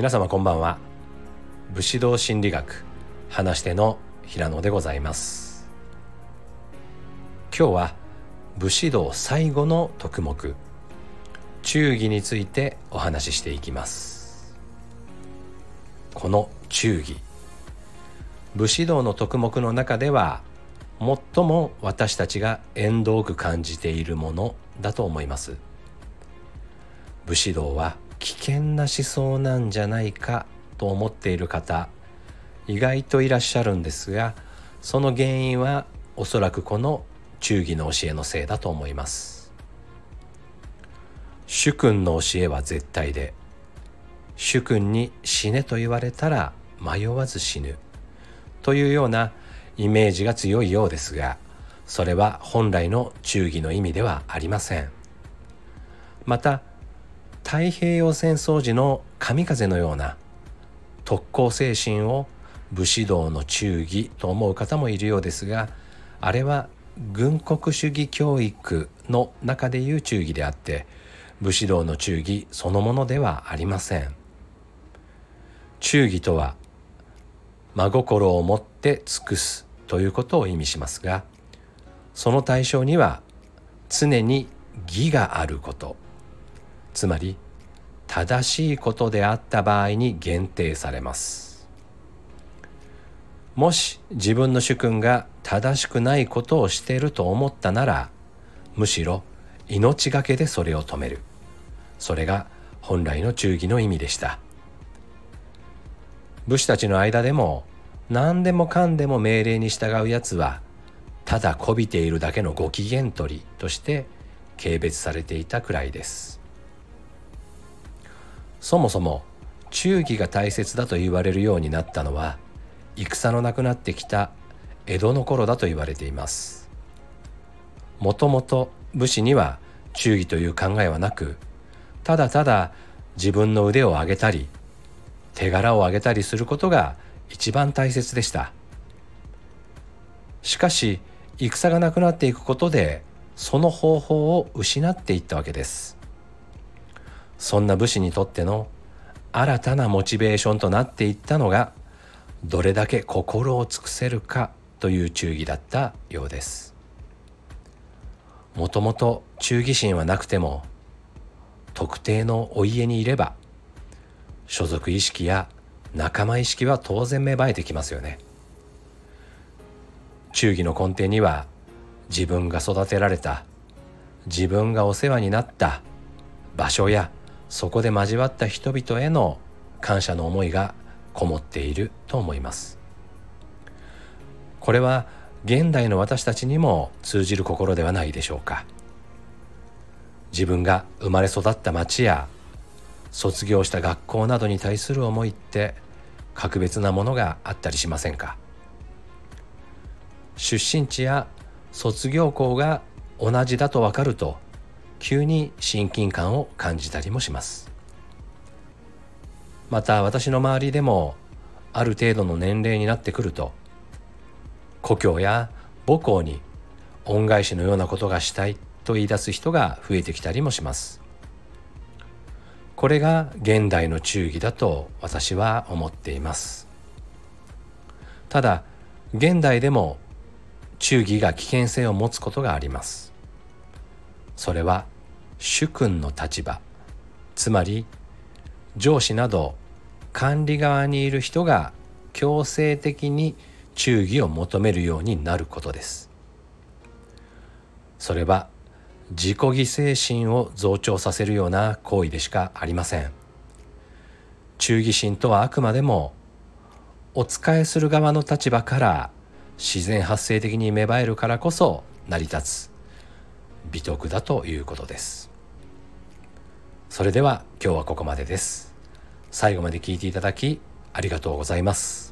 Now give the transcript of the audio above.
皆様こんばんは。武士道心理学話し手の平野でございます。今日は武士道最後の徳目忠義についてお話ししていきます。この忠義武士道の徳目の中では最も私たちが縁遠く感じているものだと思います。武士道は危険な思想なんじゃないかと思っている方意外といらっしゃるんですがその原因はおそらくこの忠義の教えのせいだと思います。主君の教えは絶対で主君に死ねと言われたら迷わず死ぬというようなイメージが強いようですがそれは本来の忠義の意味ではありません。また太平洋戦争時の神風のような特攻精神を武士道の忠義と思う方もいるようですがあれは軍国主義教育の中でいう忠義であって武士道の忠義そのものではありません。忠義とは真心を持って尽くすということを意味しますがその対象には常に義があること。つまり正しいことであった場合に限定されます。もし自分の主君が正しくないことをしていると思ったならむしろ命がけでそれを止める。それが本来の忠義の意味でした。武士たちの間でも何でもかんでも命令に従うやつはただこびているだけのご機嫌取りとして軽蔑されていたくらいです。そもそも忠義が大切だと言われるようになったのは戦のなくなってきた江戸の頃だと言われています。もともと武士には忠義という考えはなくただただ自分の腕を上げたり手柄を上げたりすることが一番大切でした。しかし戦がなくなっていくことでその方法を失っていったわけです。そんな武士にとっての新たなモチベーションとなっていったのがどれだけ心を尽くせるかという忠義だったようです。もともと忠義心はなくても特定のお家にいれば所属意識や仲間意識は当然芽生えてきますよね。忠義の根底には自分が育てられた自分がお世話になった場所やそこで交わった人々への感謝の思いがこもっていると思います。これは現代の私たちにも通じる心ではないでしょうか。自分が生まれ育った町や卒業した学校などに対する思いって格別なものがあったりしませんか。出身地や卒業校が同じだと分かると急に親近感を感じたりもします。また私の周りでもある程度の年齢になってくると故郷や母校に恩返しのようなことがしたいと言い出す人が増えてきたりもします。これが現代の忠義だと私は思っています。ただ現代でも忠義が危険性を持つことがあります。それは主君の立場。つまり上司など管理側にいる人が強制的に忠義を求めるようになることです。それは自己犠牲心を増長させるような行為でしかありません。忠義心とはあくまでもお仕えする側の立場から自然発生的に芽生えるからこそ成り立つ美徳だということです。それでは今日はここまでです。最後まで聞いていただきありがとうございます。